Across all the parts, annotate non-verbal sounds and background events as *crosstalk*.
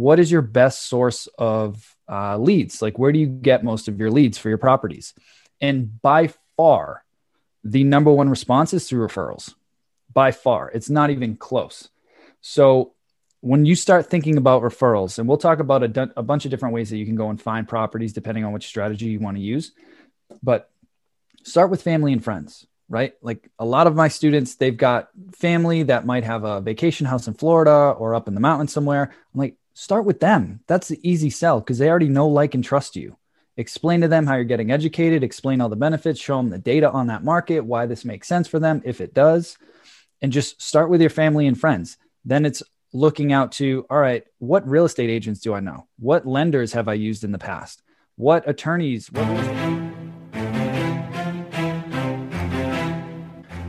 what is your best source of uh, leads? Like, where do you get most of your leads for your properties? And by far, the number one response is through referrals. By far, it's not even close. So, when you start thinking about referrals, and we'll talk about a, a bunch of different ways that you can go and find properties depending on which strategy you want to use, but start with family and friends right? Like a lot of my students, they've got family that might have a vacation house in Florida or up in the mountains somewhere. I'm like, start with them. That's the easy sell because they already know, like, and trust you. Explain to them how you're getting educated, explain all the benefits, show them the data on that market, why this makes sense for them, if it does, and just start with your family and friends. Then it's looking out to, all right, what real estate agents do I know? What lenders have I used in the past? What attorneys? What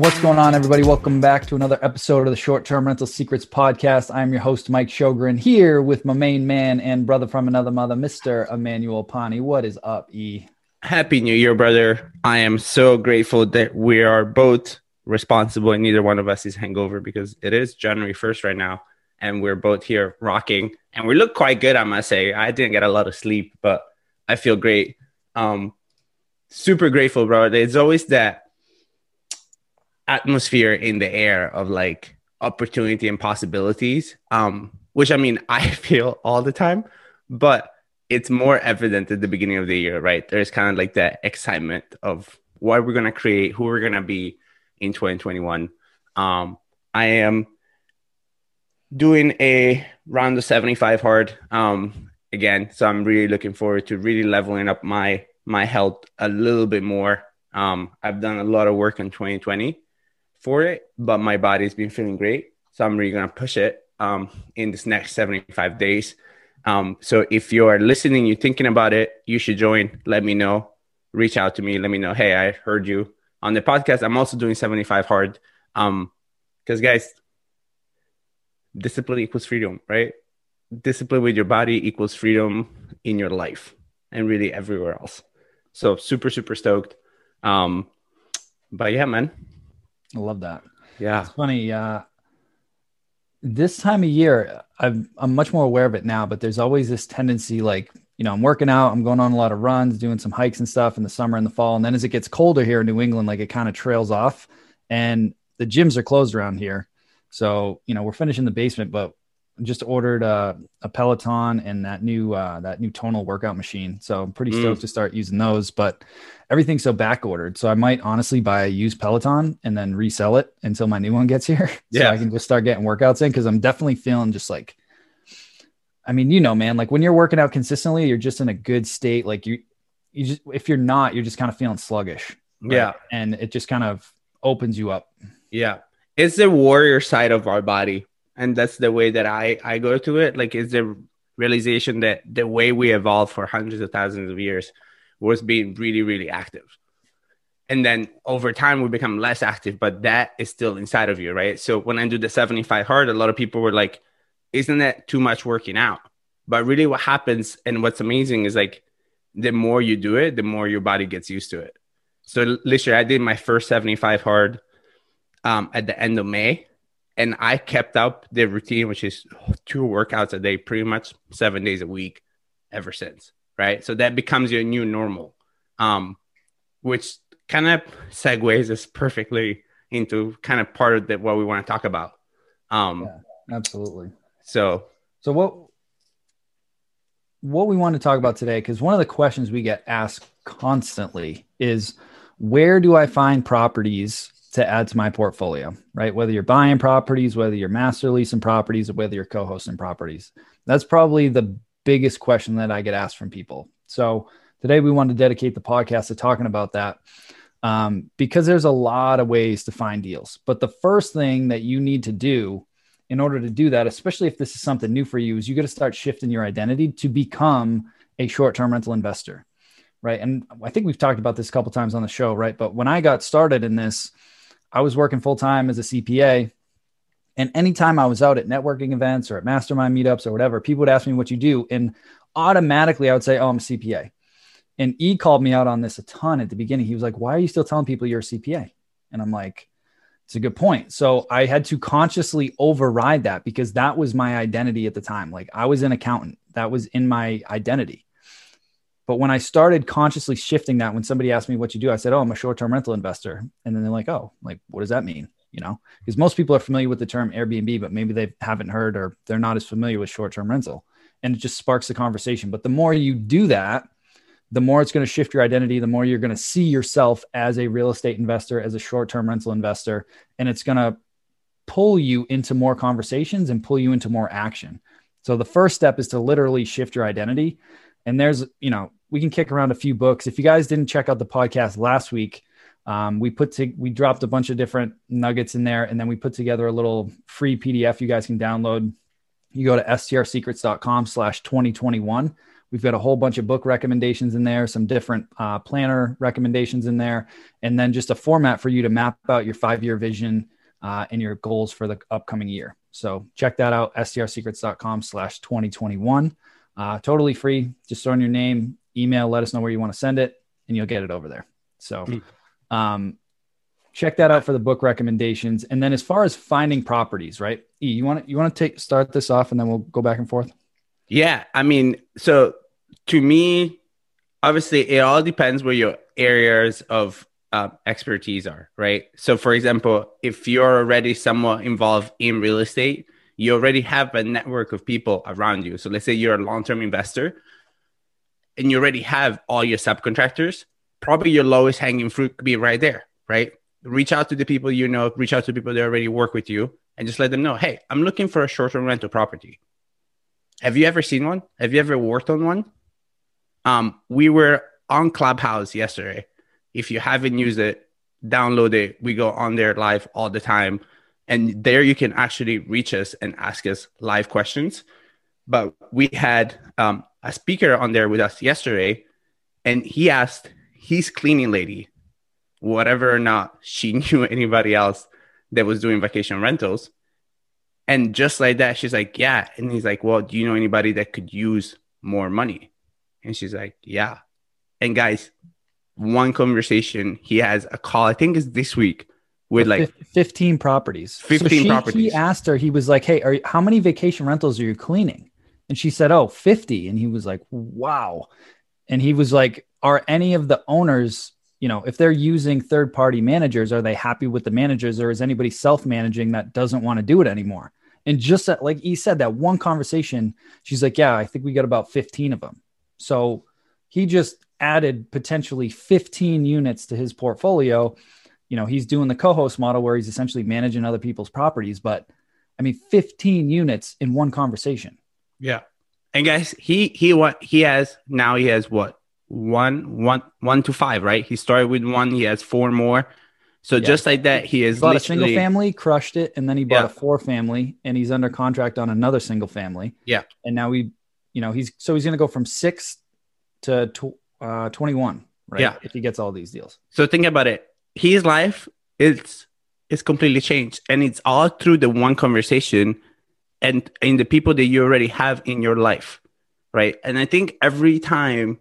What's going on, everybody? Welcome back to another episode of the Short Term Rental Secrets Podcast. I'm your host, Mike Shogren, here with my main man and brother from another mother, Mr. Emmanuel Pani. What is up, E? Happy New Year, brother. I am so grateful that we are both responsible and neither one of us is hangover because it is January 1st right now and we're both here rocking and we look quite good, I must say. I didn't get a lot of sleep, but I feel great. Um, super grateful, bro. It's always that atmosphere in the air of like opportunity and possibilities um which i mean *laughs* i feel all the time but it's more evident at the beginning of the year right? There's kind of like that excitement of what we're going to create who we're going to be in 2021 um i am doing a round of 75 hard um again so i'm really looking forward to really leveling up my my health a little bit more. Um i've done a lot of work in 2020 for it, but my body's been feeling great. So I'm really going to push it um, in this next 75 days. Um, so if you're listening, you're thinking about it, you should join. Let me know. Reach out to me. Let me know. Hey, I heard you on the podcast. I'm also doing 75 hard. Um, because guys, discipline equals freedom, right? Discipline with your body equals freedom in your life and really everywhere else. So super, super stoked. Um, but yeah, man, I love that. Yeah. It's funny. Uh, this time of year, I'm, I'm much more aware of it now, but there's always this tendency like, you know, I'm working out, I'm going on a lot of runs, doing some hikes and stuff in the summer and the fall. And then as it gets colder here in New England, like it kind of trails off and the gyms are closed around here. So, you know, we're finishing the basement, but just ordered a, a Peloton and that new uh, that new Tonal workout machine. So I'm pretty stoked mm. to start using those. But everything's so back ordered, so I might honestly buy a used Peloton and then resell it until my new one gets here. *laughs* so yeah, I can just start getting workouts in because I'm definitely feeling just like. I mean, you know, man, like when you're working out consistently, you're just in a good state. Like you, you just if you're not, you're just kind of feeling sluggish. Right? Yeah, and it just kind of opens you up. Yeah, it's the warrior side of our body and that's the way that I I go to it. Like is the realization that the way we evolved for hundreds of thousands of years was being really really active, and then over time we become less active, but that is still inside of you, right? So when I do the seventy five hard, a lot of people were like, "Isn't that too much working out?" But really, what happens and what's amazing is like the more you do it, the more your body gets used to it. So literally, I did my first 75 hard um, at the end of May and I kept up the routine, which is two workouts a day, pretty much seven days a week, ever since. Right, so that becomes your new normal, um, which kind of segues us perfectly into kind of part of the, what we want to talk about. Um, yeah, absolutely. So, so what what we want to talk about today, because one of the questions we get asked constantly is, where do I find properties to add to my portfolio, right? Whether you're buying properties, whether you're master leasing properties, or whether you're co hosting properties. That's probably the biggest question that I get asked from people. So today we want to dedicate the podcast to talking about that um, because there's a lot of ways to find deals. But the first thing that you need to do in order to do that, especially if this is something new for you, is you got to start shifting your identity to become a short-term rental investor, right? And I think we've talked about this a couple times on the show, right? But when I got started in this, I was working full time as a CPA, and anytime I was out at networking events or at mastermind meetups or whatever, people would ask me what you do, and automatically I would say, "Oh, I'm a CPA." And E called me out on this a ton at the beginning. He was like, "Why are you still telling people you're a CPA?" And I'm like, "It's a good point." So I had to consciously override that because that was my identity at the time. Like I was an accountant. That was in my identity. But when I started consciously shifting that, when somebody asked me what you do, I said, "Oh, I'm a short-term rental investor," and then they're like, "Oh, like what does that mean?" You know, because most people are familiar with the term Airbnb, but maybe they haven't heard or they're not as familiar with short-term rental, and it just sparks the conversation. But the more you do that, the more it's going to shift your identity, the more you're going to see yourself as a real estate investor, as a short-term rental investor, and it's going to pull you into more conversations and pull you into more action. So the first step is to literally shift your identity. And there's, you know, we can kick around a few books. If you guys didn't check out the podcast last week, um, we put to we dropped a bunch of different nuggets in there, and then we put together a little free PDF you guys can download. You go to strsecrets.com slash 2021. We've got a whole bunch of book recommendations in there, some different uh, planner recommendations in there, and then just a format for you to map out your five year vision uh, and your goals for the upcoming year. So check that out, strsecrets.com slash 2021. Uh, totally free. Just throw in your name, email, let us know where you want to send it, and you'll get it over there. So um, check that out for the book recommendations. And then as far as finding properties, right? E, you want to you want to take start this off, and then we'll go back and forth. Yeah, I mean, so to me, obviously, it all depends where your areas of uh, expertise are, right? So, for example, if you're already somewhat involved in real estate, you already have a network of people around you. So, let's say you're a long term investor and you already have all your subcontractors, probably your lowest hanging fruit could be right there, right? Reach out to the people you know, reach out to people that already work with you, and just let them know, hey, I'm looking for a short term rental property. Have you ever seen one? Have you ever worked on one? Um, we were on Clubhouse yesterday. If you haven't used it, download it. We go on there live all the time. And there you can actually reach us and ask us live questions. But we had um, a speaker on there with us yesterday, and he asked his cleaning lady whatever or not she *laughs* knew anybody else that was doing vacation rentals. And just like that, she's like, Yeah. And he's like, Well, do you know anybody that could use more money? And she's like, Yeah. And guys, one conversation, he has a call, I think is this week with like 15 properties. 15 so she, properties. He asked her, he was like, Hey, are, how many vacation rentals are you cleaning? And she said, Oh, 50. And he was like, Wow. And he was like, Are any of the owners, you know, if they're using third party managers, are they happy with the managers or is anybody self managing that doesn't want to do it anymore? And just that, like he said, that one conversation, she's like, Yeah, I think we got about 15 of them. So he just added potentially 15 units to his portfolio. You know, he's doing the co host model where he's essentially managing other people's properties, but I mean, 15 units in one conversation. Yeah. And guys, he he what he has now he has what one one one to five, right? He started with one, he has four more. So yeah. just like that, he is he bought a single family, crushed it, and then he bought yeah. a four family, and he's under contract on another single family. Yeah, and now he, you know, he's so he's going to go from six to tw- uh, twenty one, right? Yeah, if he gets all these deals. So think about it. His life is is completely changed, and it's all through the one conversation, and in the people that you already have in your life, right? And I think every time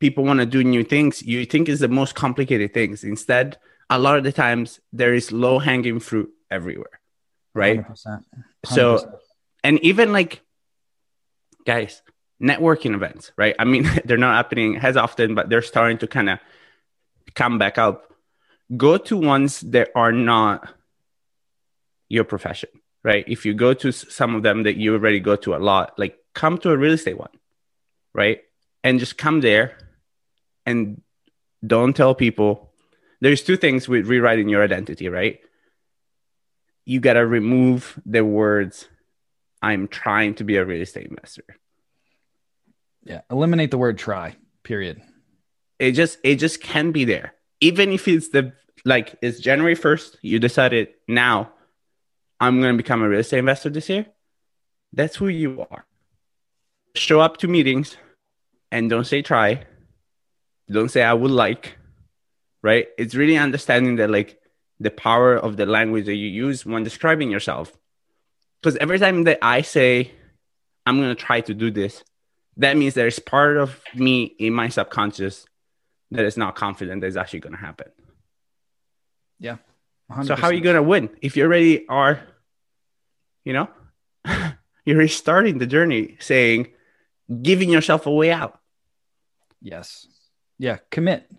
people want to do new things, you think is the most complicated things. Instead a lot of the times there is low hanging fruit everywhere right 100%, 100%. so and even like guys networking events right i mean *laughs* they're not happening as often but they're starting to kind of come back up go to ones that are not your profession right if you go to some of them that you already go to a lot like come to a real estate one right and just come there and don't tell people there's two things with rewriting your identity, right? You got to remove the words, I'm trying to be a real estate investor. Yeah. Eliminate the word try, period. It just, it just can be there. Even if it's the, like, it's January 1st, you decided now I'm going to become a real estate investor this year, that's who you are. Show up to meetings and don't say try. Don't say I would like, right? It's really understanding that like the power of the language that you use when describing yourself. Because every time that I say, I'm going to try to do this, that means there's part of me in my subconscious that is not confident that it's actually going to happen. Yeah. 100%. So how are you going to win if you already are, you know, *laughs* you're already starting the journey saying, giving yourself a way out. Yes. Yeah. Commit.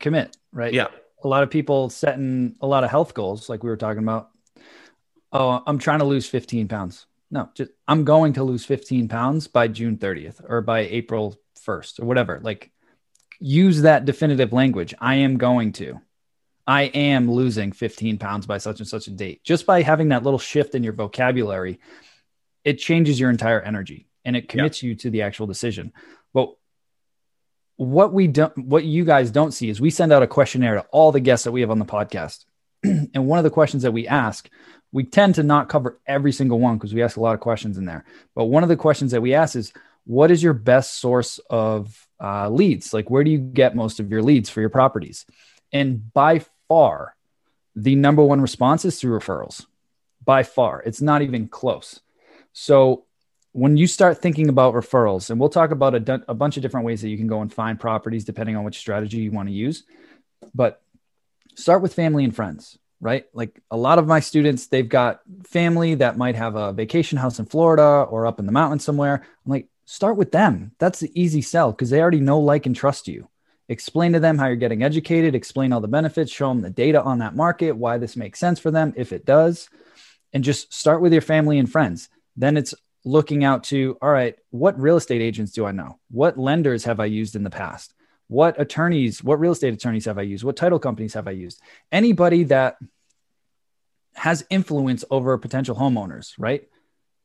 Commit. Right. Yeah. A lot of people setting a lot of health goals, like we were talking about. Oh, I'm trying to lose 15 pounds. No, just I'm going to lose 15 pounds by June 30th or by April 1st or whatever. Like use that definitive language. I am going to. I am losing 15 pounds by such and such a date. Just by having that little shift in your vocabulary, it changes your entire energy and it commits yeah. you to the actual decision. But what we don't, what you guys don't see is we send out a questionnaire to all the guests that we have on the podcast. *clears throat* and one of the questions that we ask, we tend to not cover every single one because we ask a lot of questions in there. But one of the questions that we ask is, what is your best source of uh, leads? Like, where do you get most of your leads for your properties? And by far, the number one response is through referrals. By far, it's not even close. So when you start thinking about referrals, and we'll talk about a, bunch of different ways that you can go and find properties depending on which strategy you want to use, but start with family and friends, right? Like a lot of my students, they've got family that might have a vacation house in Florida or up in the mountains somewhere. I'm like, start with them. That's the easy sell because they already know, like, and trust you. Explain to them how you're getting educated, explain all the benefits, show them the data on that market, why this makes sense for them, if it does, and just start with your family and friends. Then it's looking out to, all right, what real estate agents do I know? What lenders have I used in the past? What attorneys, what real estate attorneys have I used? What title companies have I used? Anybody that has influence over potential homeowners, right?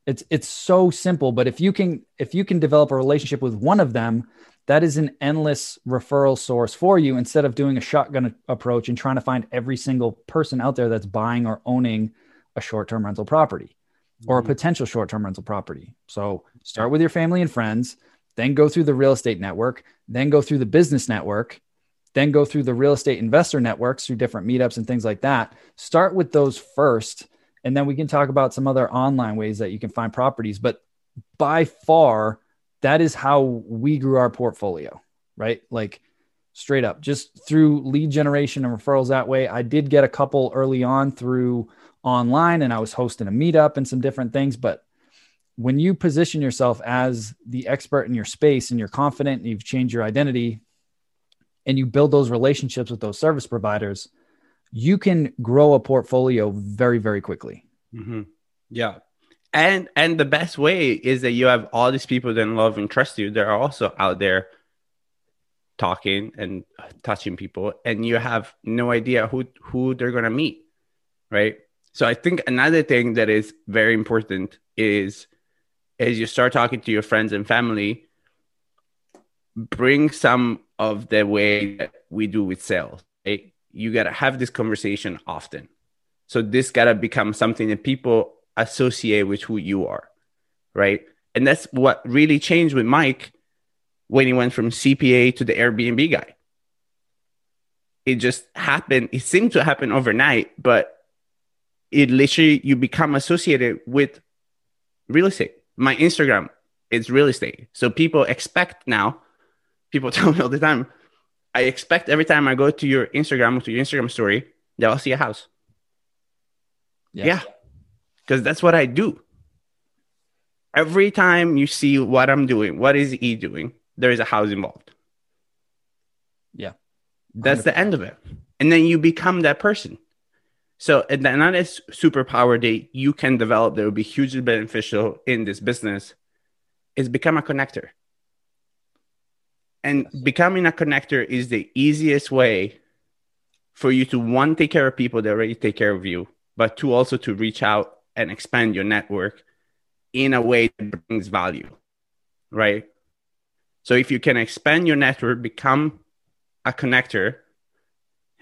It's it's so simple, but if you can if you can develop a relationship with one of them, that is an endless referral source for you instead of doing a shotgun approach and trying to find every single person out there that's buying or owning a short-term rental property or a mm-hmm. potential short-term rental property. So start with your family and friends, then go through the real estate network, then go through the business network, then go through the real estate investor networks through different meetups and things like that. Start with those first, and then we can talk about some other online ways that you can find properties. But by far, that is how we grew our portfolio, right? Like straight up, just through lead generation and referrals that way. I did get a couple early on through online and I was hosting a meetup and some different things. But when you position yourself as the expert in your space and you're confident and you've changed your identity and you build those relationships with those service providers, you can grow a portfolio very, very quickly. Mm-hmm. Yeah. And and the best way is that you have all these people that love and trust you. They're also out there talking and touching people, and you have no idea who who they're gonna meet, right? So I think another thing that is very important is as you start talking to your friends and family, bring some of the way that we do with sales. Right? You gotta have this conversation often. So this gotta become something that people associate with who you are, right? And that's what really changed with Mike when he went from CPA to the Airbnb guy. It just happened. It seemed to happen overnight, but it literally you become associated with real estate. My Instagram is real estate. So people expect now, people *laughs* tell me all the time, I expect every time I go to your Instagram or to your Instagram story that I'll see a house. Yeah. Because that's what I do. Every time you see what I'm doing, what is E doing, there is a house involved. Yeah. 100%. That's the end of it. And then you become that person. So another superpower that you can develop that would be hugely beneficial in this business is become a connector. And becoming a connector is the easiest way for you to one take care of people that already take care of you, but two also to reach out and expand your network in a way that brings value. Right. So if you can expand your network, become a connector,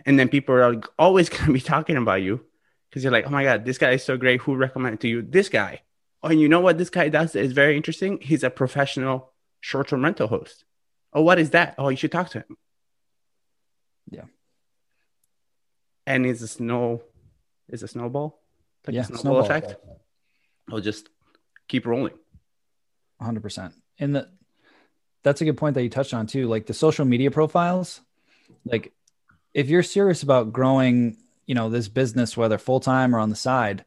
and then people are always *laughs* going to be talking about you because you're like, oh my god, this guy is so great. Who recommended to you this guy? Oh, and you know what this guy does is very interesting. He's a professional short-term rental host. Oh, what is that? Oh, you should talk to him. Yeah. And it's a snow, is a snowball, like yeah, snowball, snowball effect. I'll just keep rolling. 100%. And the, that's a good point that you touched on too. Like the social media profiles, like if you're serious about growing, you know, this business, whether full time or on the side,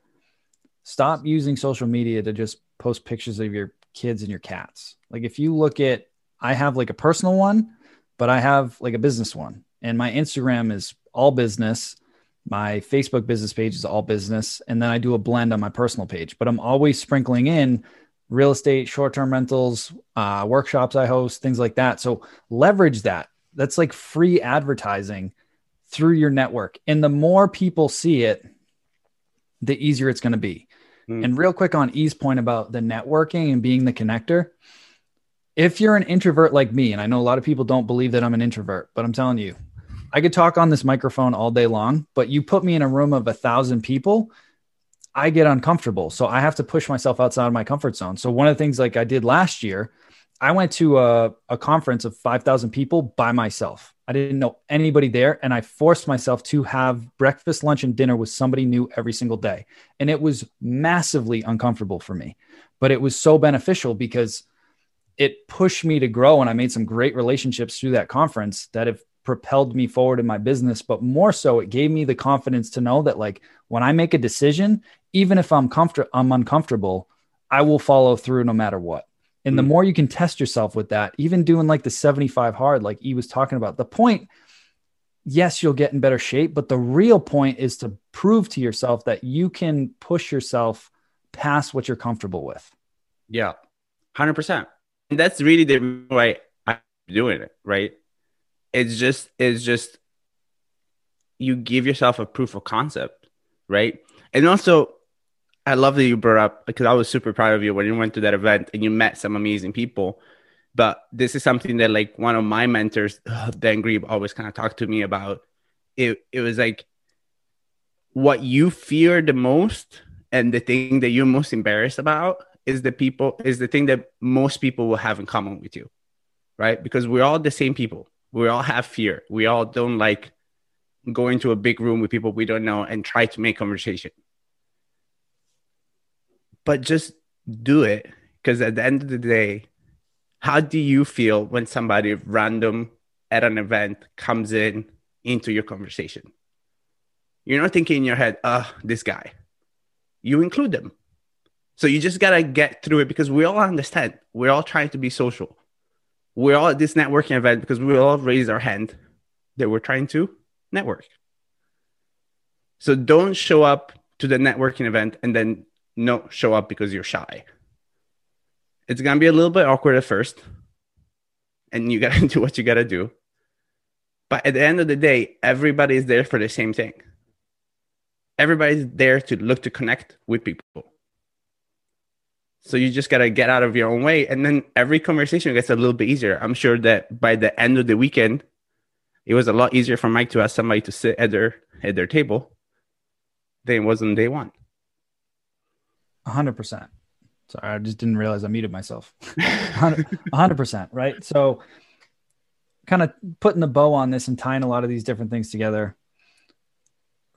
stop using social media to just post pictures of your kids and your cats. Like if you look at, I have like a personal one, but I have like a business one, and my Instagram is all business. My Facebook business page is all business, and then I do a blend on my personal page. But I'm always sprinkling in real estate, short term rentals, uh, workshops I host, things like that. So leverage that. That's like free advertising through your network. And the more people see it, the easier it's going to be. Mm. And real quick on E's point about the networking and being the connector. If you're an introvert like me, and I know a lot of people don't believe that I'm an introvert, but I'm telling you, I could talk on this microphone all day long, but you put me in a room of a thousand people I get uncomfortable. So I have to push myself outside of my comfort zone. So one of the things like I did last year, I went to a, a conference of 5,000 people by myself. I didn't know anybody there. And I forced myself to have breakfast, lunch, and dinner with somebody new every single day. And it was massively uncomfortable for me, but it was so beneficial because it pushed me to grow. And I made some great relationships through that conference that have propelled me forward in my business. But more so, it gave me the confidence to know that, like, when I make a decision, even if I'm comfortable, I'm uncomfortable, I will follow through no matter what. And mm. the more you can test yourself with that, even doing like the 75 hard, like he was talking about, the point, yes, you'll get in better shape, but the real point is to prove to yourself that you can push yourself past what you're comfortable with. Yeah, 100%. And that's really the why I'm doing it, right? It's just, it's just, you give yourself a proof of concept, right? And also, I love that you brought up because I was super proud of you when you went to that event and you met some amazing people. But this is something that like one of my mentors, *sighs* Dan Grebe, always kind of talked to me about. It it was like what you fear the most and the thing that you're most embarrassed about is the people is the thing that most people will have in common with you. Right? Because we're all the same people. We all have fear. We all don't like going to a big room with people we don't know and try to make conversation. But just do it because at the end of the day how do you feel when somebody random at an event comes in into your conversation? You're not thinking in your head uh this guy. You include them. So you just gotta get through it because we all understand. We're all trying to be social we're all at this networking event because we all raised our hand that we're trying to network so don't show up to the networking event and then no show up because you're shy. It's gonna be a little bit awkward at first, and you gotta *laughs* do what you gotta do. But at the end of the day, everybody is there for the same thing. Everybody's there to look to connect with people. So you just gotta get out of your own way, and then every conversation gets a little bit easier. I'm sure that by the end of the weekend, it was a lot easier for Mike to ask somebody to sit at their at their table than it was on day one. hundred percent. Sorry, I just didn't realize I muted myself. *laughs* hundred percent, right? So, kind of putting the bow on this and tying a lot of these different things together.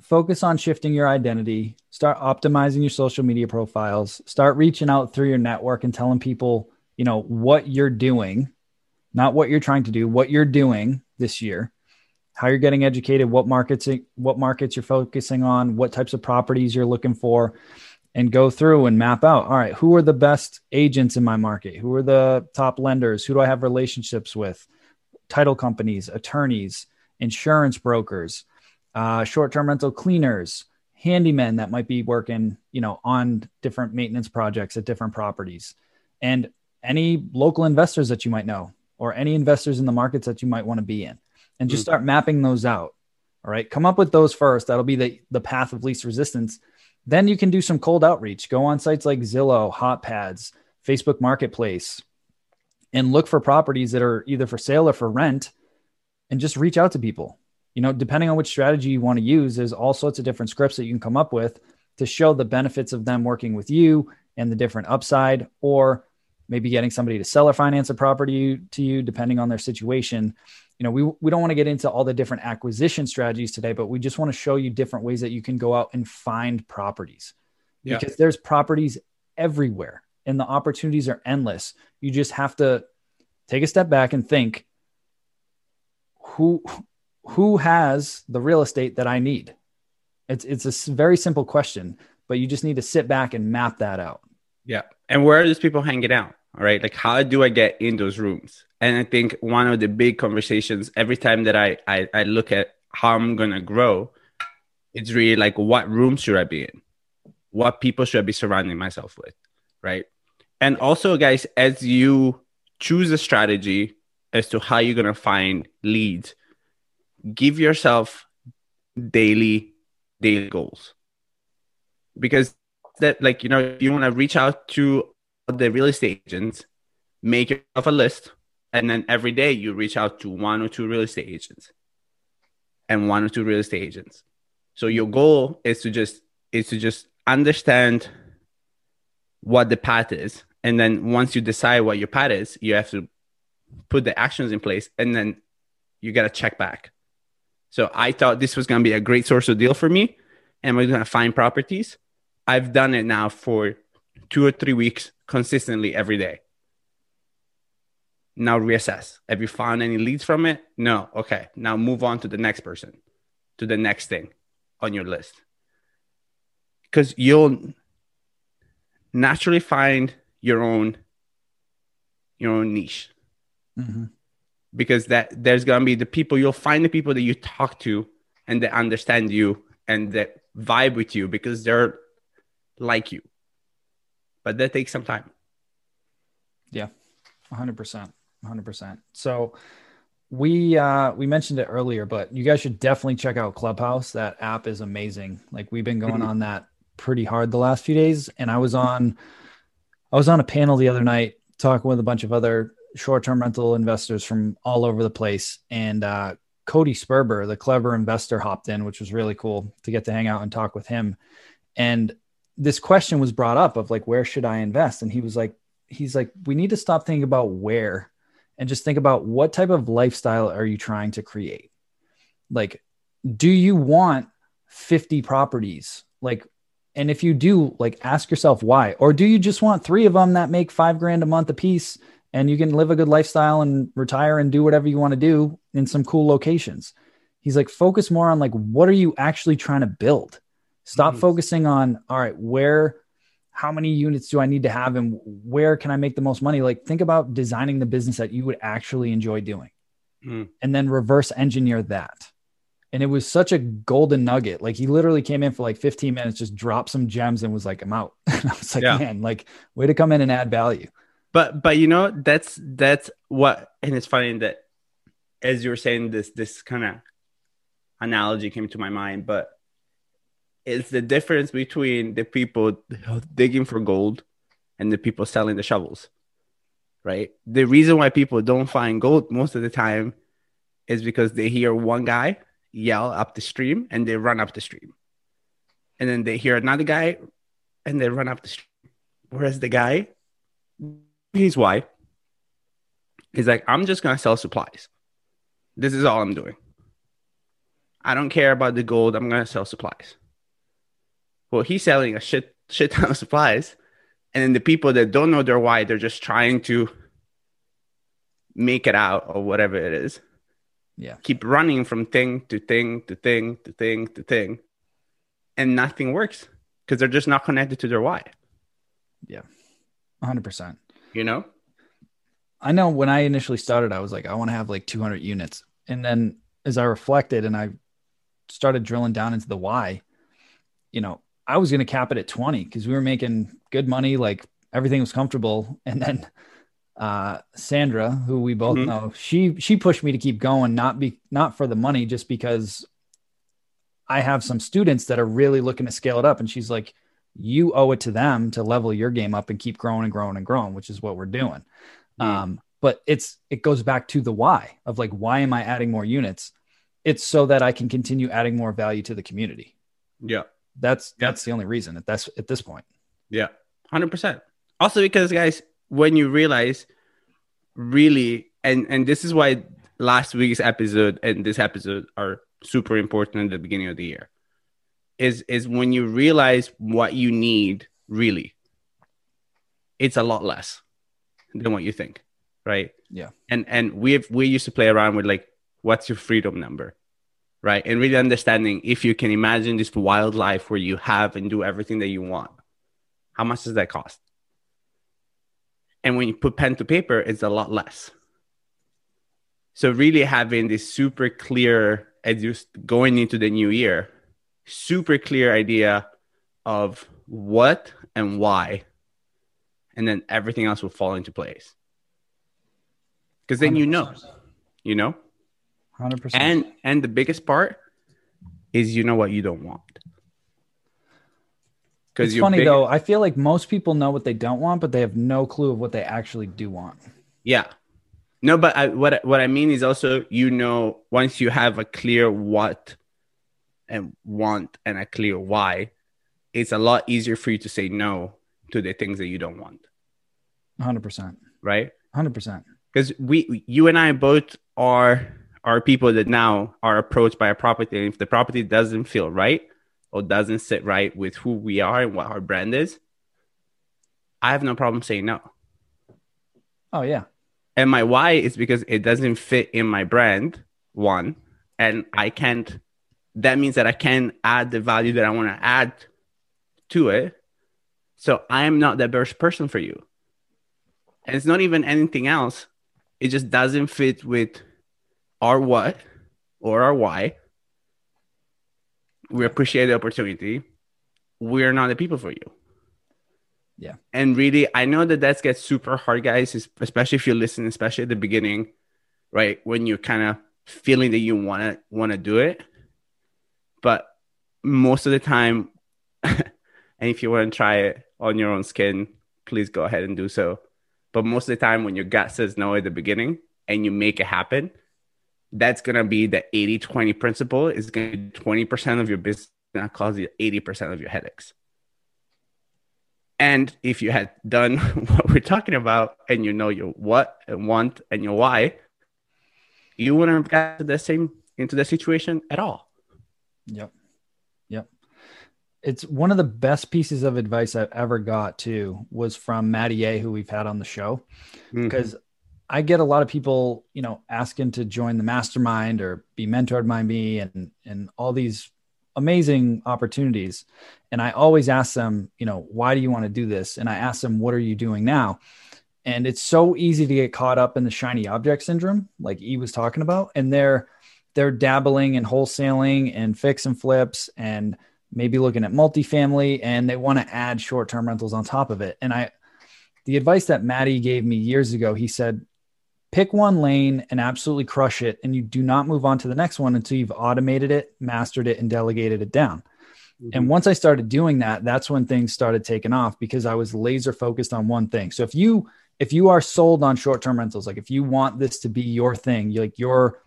Focus on shifting your identity. Start optimizing your social media profiles. Start reaching out through your network and telling people, you know, what you're doing, not what you're trying to do, what you're doing this year how you're getting educated, what markets what markets you're focusing on, what types of properties you're looking for, and go through and map out all right who are the best agents in my market who are the top lenders who do i have relationships with title companies attorneys insurance brokers uh, short-term rental cleaners handymen that might be working you know on different maintenance projects at different properties and any local investors that you might know or any investors in the markets that you might want to be in and just mm. start mapping those out all right come up with those first that'll be the, the path of least resistance then you can do some cold outreach. Go on sites like Zillow, HotPads, Facebook Marketplace, and look for properties that are either for sale or for rent and just reach out to people. You know, depending on which strategy you want to use, there's all sorts of different scripts that you can come up with to show the benefits of them working with you and the different upside, or maybe getting somebody to sell or finance a property to you, depending on their situation. You know, we, we don't want to get into all the different acquisition strategies today, but we just want to show you different ways that you can go out and find properties yeah. because there's properties everywhere and the opportunities are endless. You just have to take a step back and think who who has the real estate that I need? It's it's a very simple question, but you just need to sit back and map that out. Yeah. And where are these people hanging out? All right. Like how do I get in those rooms? And I think one of the big conversations every time that I I, I look at how I'm gonna grow, it's really like what room should I be in? What people should I be surrounding myself with? Right. And also, guys, as you choose a strategy as to how you're gonna find leads, give yourself daily daily goals. Because that like you know if you want to reach out to the real estate agents make yourself a list and then every day you reach out to one or two real estate agents and one or two real estate agents. So your goal is to just is to just understand what the path is and then once you decide what your path is you have to put the actions in place and then you got to check back so I thought this was going to be a great source of deal for me, and we're going to find properties. I've done it now for two or three weeks consistently every day. Now reassess. Have you found any leads from it? No. Okay. Now move on to the next person, to the next thing on your list. Because you'll naturally find your own your own niche. Mm-hmm because that there's gonna be the people you'll find the people that you talk to and that understand you and that vibe with you because they're like you. But that takes some time. Yeah, 100%. 100%. So we uh we mentioned it earlier, but you guys should definitely check out Clubhouse. That app is amazing. Like we've been going on that pretty hard the last few days and I was on I was on a panel the other night talking with a bunch of other short-term rental investors from all over the place. And uh, Cody Sperber, the clever investor, hopped in, which was really cool to get to hang out and talk with him. And this question was brought up of like, where should I invest? And he was like, he's like, we need to stop thinking about where and just think about what type of lifestyle are you trying to create? Like, do you want 50 properties? Like, and if you do, like, ask yourself why. Or do you just want three of them that make five grand a month a piece and you can live a good lifestyle and retire and do whatever you want to do in some cool locations. He's like, focus more on like, what are you actually trying to build? Stop mm-hmm. focusing on, all right, where, how many units do I need to have and where can I make the most money? Like, think about designing the business that you would actually enjoy doing mm. and then reverse engineer that. And it was such a golden nugget. Like, he literally came in for like 15 minutes, just dropped some gems and was like, I'm out. and *laughs* I was like, yeah. man, like, way to come in and add value but but you know that's that's what and it's funny that as you were saying this this kind of analogy came to my mind but it's the difference between the people digging for gold and the people selling the shovels right? The reason why people don't find gold most of the time is because they hear one guy yell up the stream and they run up the stream. And then they hear another guy and they run up the stream. Whereas the guy He's why. He's like, I'm just gonna sell supplies. This is all I'm doing. I don't care about the gold. I'm gonna sell supplies. Well, he's selling a shit shit ton of supplies, and then the people that don't know their why, they're just trying to make it out or whatever it is. Yeah. Keep running from thing to thing to thing to thing to thing, and nothing works because they're just not connected to their why. Yeah, hundred percent you know? I know when I initially started, I was like, I want to have like 200 units. And then as I reflected and I started drilling down into the why, you know, I was going to cap it at 20 because we were making good money. Like everything was comfortable. And then uh, Sandra, who we both mm-hmm. know, she, she pushed me to keep going, not be, not for the money, just because I have some students that are really looking to scale it up. And she's like, you owe it to them to level your game up and keep growing and growing and growing, which is what we're doing. Um, but it's it goes back to the why of like why am I adding more units? It's so that I can continue adding more value to the community. Yeah. That's Yeah. that's the only reason at that's at this point. Yeah, hundred percent. Also, because guys, when you realize, really, and and this is why last week's episode and this episode are super important at the beginning of the year, is is when you realize what you need really. It's a lot less than what you think, right? Yeah. And and we've we used to play around with like, what's your freedom number? right? And really understanding if you can imagine this wild life where you have and do everything that you want, how much does that cost? And when you put pen to paper, it's a lot less. So really having this super clear as you going into the new year, super clear idea of what and why, and then everything else will fall into place. Because then you know, you know. Hundred percent. And and the biggest part is you know what you don't want. It's funny big- though. I feel like most people know what they don't want, but they have no clue of what they actually do want. Yeah. No, but I, what what I mean is also you know once you have a clear what and want and a clear why, it's a lot easier for you to say no to the things that you don't want, Hundred percent. right? Hundred percent. Because we you and I both are are people that now are approached by a property and if the property doesn't feel right or doesn't sit right with who we are and what our brand is, I have no problem saying no. Oh yeah. And my why is because it doesn't fit in my brand, one, and I can't, that means that I can add the value that I want to add to it. So I am not the best person for you. And it's not even anything else. It just doesn't fit with our what or our why. We appreciate the opportunity. We're not the people for you. Yeah. And really, I know that that gets super hard, guys, especially if you listen, especially at the beginning, right? When you're kind of feeling that you want to want to do it. But most of the time, *laughs* and if you want to try it on your own skin, please go ahead and do so. But most of the time, when your gut says no at the beginning and you make it happen, that's going to be the 80 20 principle is going to be 20% of your business to cause you 80% of your headaches. And if you had done *laughs* what we're talking about and you know your what and want and your why, you wouldn't have got the same into the situation at all. Yep. Yep. It's one of the best pieces of advice I've ever got too was from Matty A, who we've had on the show. Mm-hmm. Because I get a lot of people, you know, asking to join the mastermind or be mentored by me and and all these amazing opportunities. And I always ask them, you know, why do you want to do this? And I ask them, what are you doing now? And it's so easy to get caught up in the shiny object syndrome, like E was talking about. And they're they're dabbling in wholesaling and fix and flips and maybe looking at multifamily and they want to add short-term rentals on top of it. And I the advice that Matty gave me years ago, he said, pick one lane and absolutely crush it. And you do not move on to the next one until you've automated it, mastered it, and delegated it down. And mm-hmm. once I started doing that, that's when things started taking off because I was laser focused on one thing. So if you if you are sold on short-term rentals, like if you want this to be your thing, like your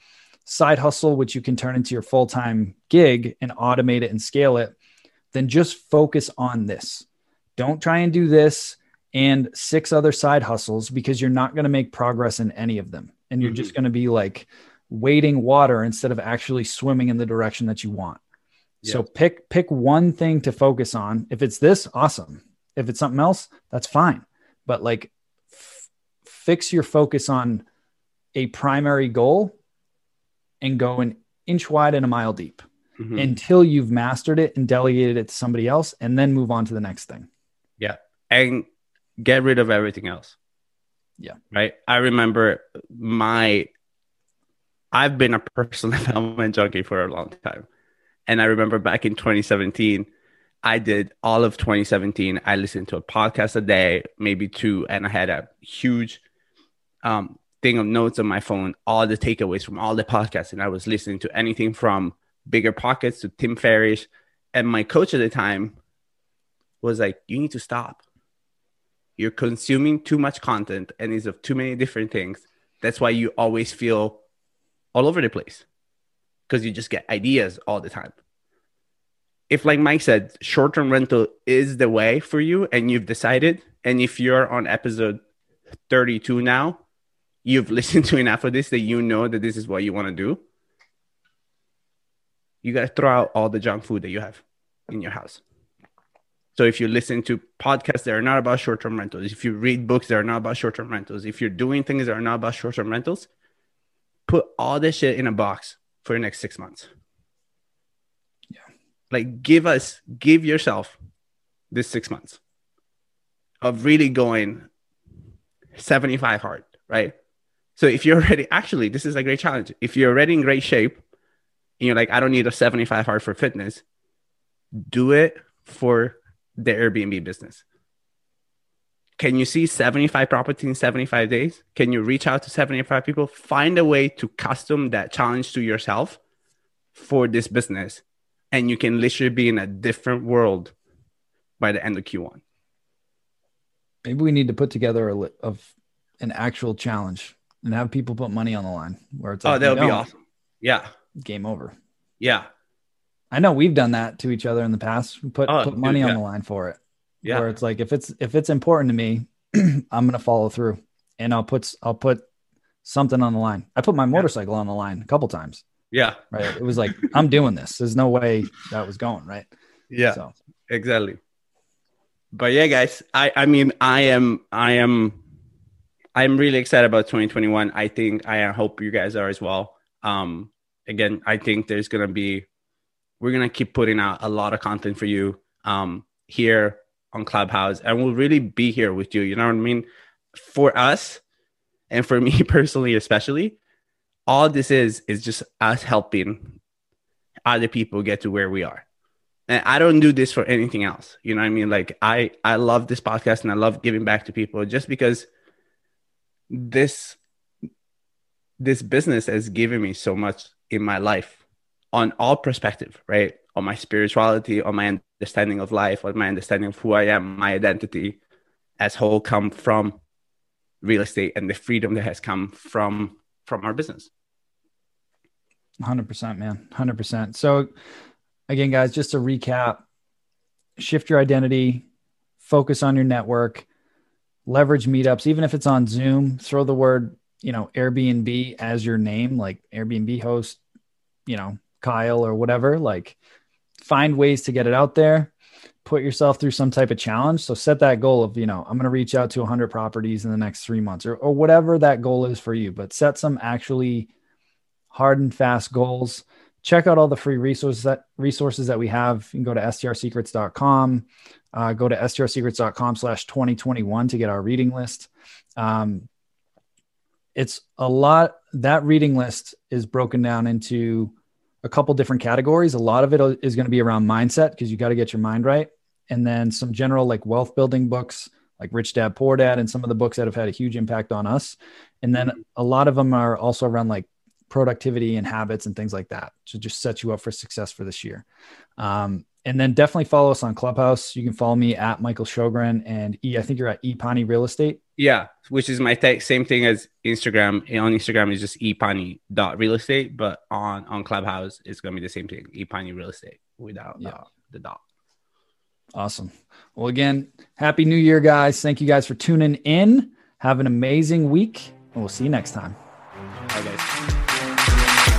side hustle, which you can turn into your full-time gig and automate it and scale it, then just focus on this. Don't try and do this and six other side hustles because you're not going to make progress in any of them. And you're just mm-hmm. going to be like wading water instead of actually swimming in the direction that you want. So pick pick one thing to focus on. If it's this, awesome. If it's something else, that's fine. But like f- fix your focus on a primary goal and go an inch wide and a mile deep Mhm. until you've mastered it and delegated it to somebody else and then move on to the next thing. Yeah. And get rid of everything else. Yeah. Right. I remember my, I've been a personal *laughs* development junkie for a long time. And I remember back in 2017, I did all of 2017. I listened to a podcast a day, maybe two, and I had a huge um, thing of notes on my phone, all the takeaways from all the podcasts. And I was listening to anything from Bigger Pockets to Tim Ferriss. And my coach at the time was like, You need to stop. You're consuming too much content and it's of too many different things. That's why you always feel all over the place because you just get ideas all the time. If, like Mike said, short term rental is the way for you and you've decided, and if you're on episode 32 now, you've listened to enough of this that you know that this is what you want to do, you got to throw out all the junk food that you have in your house. So if you listen to podcasts that are not about short-term rentals, if you read books that are not about short-term rentals, if you're doing things that are not about short-term rentals, put all this shit in a box for the next six months. Yeah. Like give us, give yourself this six months of really going 75 hard, right? So if you're already actually, this is a great challenge. If you're already in great shape and you're like, I don't need a 75 hard for fitness, do it for the Airbnb business. Can you see 75 properties in 75 days? Can you reach out to 75 people? Find a way to custom that challenge to yourself for this business. And you can literally be in a different world by the end of Q1. Maybe we need to put together a of an actual challenge and have people put money on the line where it's oh, like, oh, that would be awesome. Yeah. Game over. Yeah. I know we've done that to each other in the past. We put oh, put money dude, yeah. on the line for it. Yeah. Where it's like if it's if it's important to me, *clears throat* I'm gonna follow through, and I'll put I'll put something on the line. I put my motorcycle yeah. on the line a couple times. Yeah. Right. It was like I'm doing this. There's no way that was going right. Yeah. So. Exactly. But yeah, guys, I I mean I am I am I'm really excited about 2021. I think I hope you guys are as well. Um, again, I think there's gonna be we're gonna keep putting out a lot of content for you um, here on Clubhouse, and we'll really be here with you. You know what I mean? For us, and for *laughs* me personally, especially, all this is is just us helping other people get to where we are. And I don't do this for anything else. You know what I mean? Like I I love this podcast and I love giving back to people just because this this business has given me so much in my life on all perspective, right? On my spirituality, on my understanding of life, on my understanding of who I am, my identity as whole come from real estate and the freedom that has come from from our business. 100% man 100% so again guys just to recap shift your identity focus on your network leverage meetups even if it's on zoom throw the word you know airbnb as your name like airbnb host you know Kyle or whatever, like find ways to get it out there, put yourself through some type of challenge. So set that goal of, you know, I'm going to reach out to 100 properties in the next three months or, or whatever that goal is for you, but set some actually hard and fast goals. Check out all the free resources that resources that we have. You can go to strsecrets.com, uh, go to strsecrets.com slash 2021 to get our reading list. Um, it's a lot. That reading list is broken down into a couple different categories. A lot of it is going to be around mindset because you got to get your mind right. And then some general like wealth building books like Rich Dad Poor Dad and some of the books that have had a huge impact on us. And then a lot of them are also around like productivity and habits and things like that to just set you up for success for this year. Um, and then definitely follow us on Clubhouse. You can follow me at Michael Sjogren and E. I think you're at Epani Real Estate. Yeah, which is my th- same thing as Instagram. On Instagram is just epani dot real estate, but on on Clubhouse it's gonna be the same thing, epani real estate without yeah. uh, the dot. Awesome. Well, again, happy New Year, guys! Thank you guys for tuning in. Have an amazing week, and we'll see you next time. Bye, guys.